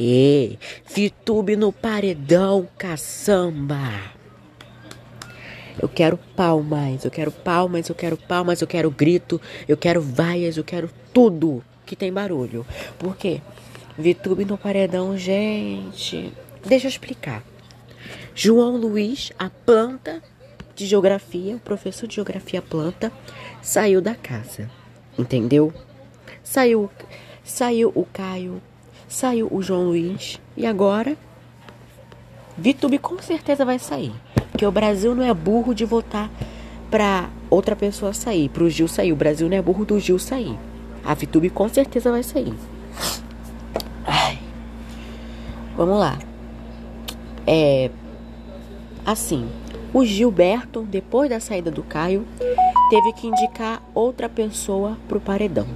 E Vitube no paredão, caçamba. Eu quero palmas, eu quero palmas, eu quero palmas, eu quero grito, eu quero vaias, eu quero tudo que tem barulho. Por quê? Vitube no paredão, gente. Deixa eu explicar. João Luiz, a planta de geografia, o professor de geografia planta, saiu da casa. Entendeu? Saiu, saiu o Caio, saiu o João Luiz e agora Vitube com certeza vai sair. Porque o Brasil não é burro de votar pra outra pessoa sair, pro Gil sair. O Brasil não é burro do Gil sair. A Vitube com certeza vai sair. Ai. Vamos lá. É. Assim, o Gilberto, depois da saída do Caio, teve que indicar outra pessoa pro paredão.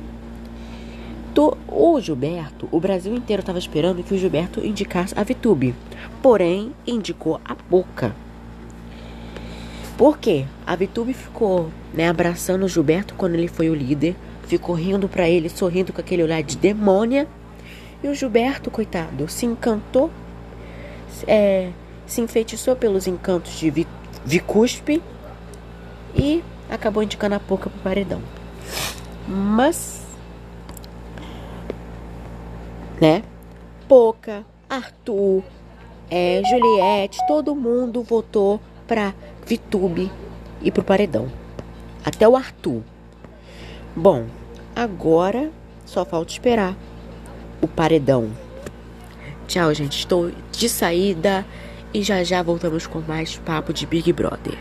Do, o Gilberto, o Brasil inteiro estava esperando que o Gilberto indicasse a Vitube. Porém, indicou a Boca. Por quê? A Vitube ficou né, abraçando o Gilberto quando ele foi o líder. Ficou rindo para ele, sorrindo com aquele olhar de demônia. E o Gilberto, coitado, se encantou, é, se enfeitiçou pelos encantos de Vi, Vicuspe e acabou indicando a Boca pro paredão. Mas né? Poca, Arthur, é, Juliette, todo mundo votou pra Vitube e pro paredão. Até o Arthur. Bom, agora só falta esperar o paredão. Tchau, gente. Estou de saída e já já voltamos com mais papo de Big Brother.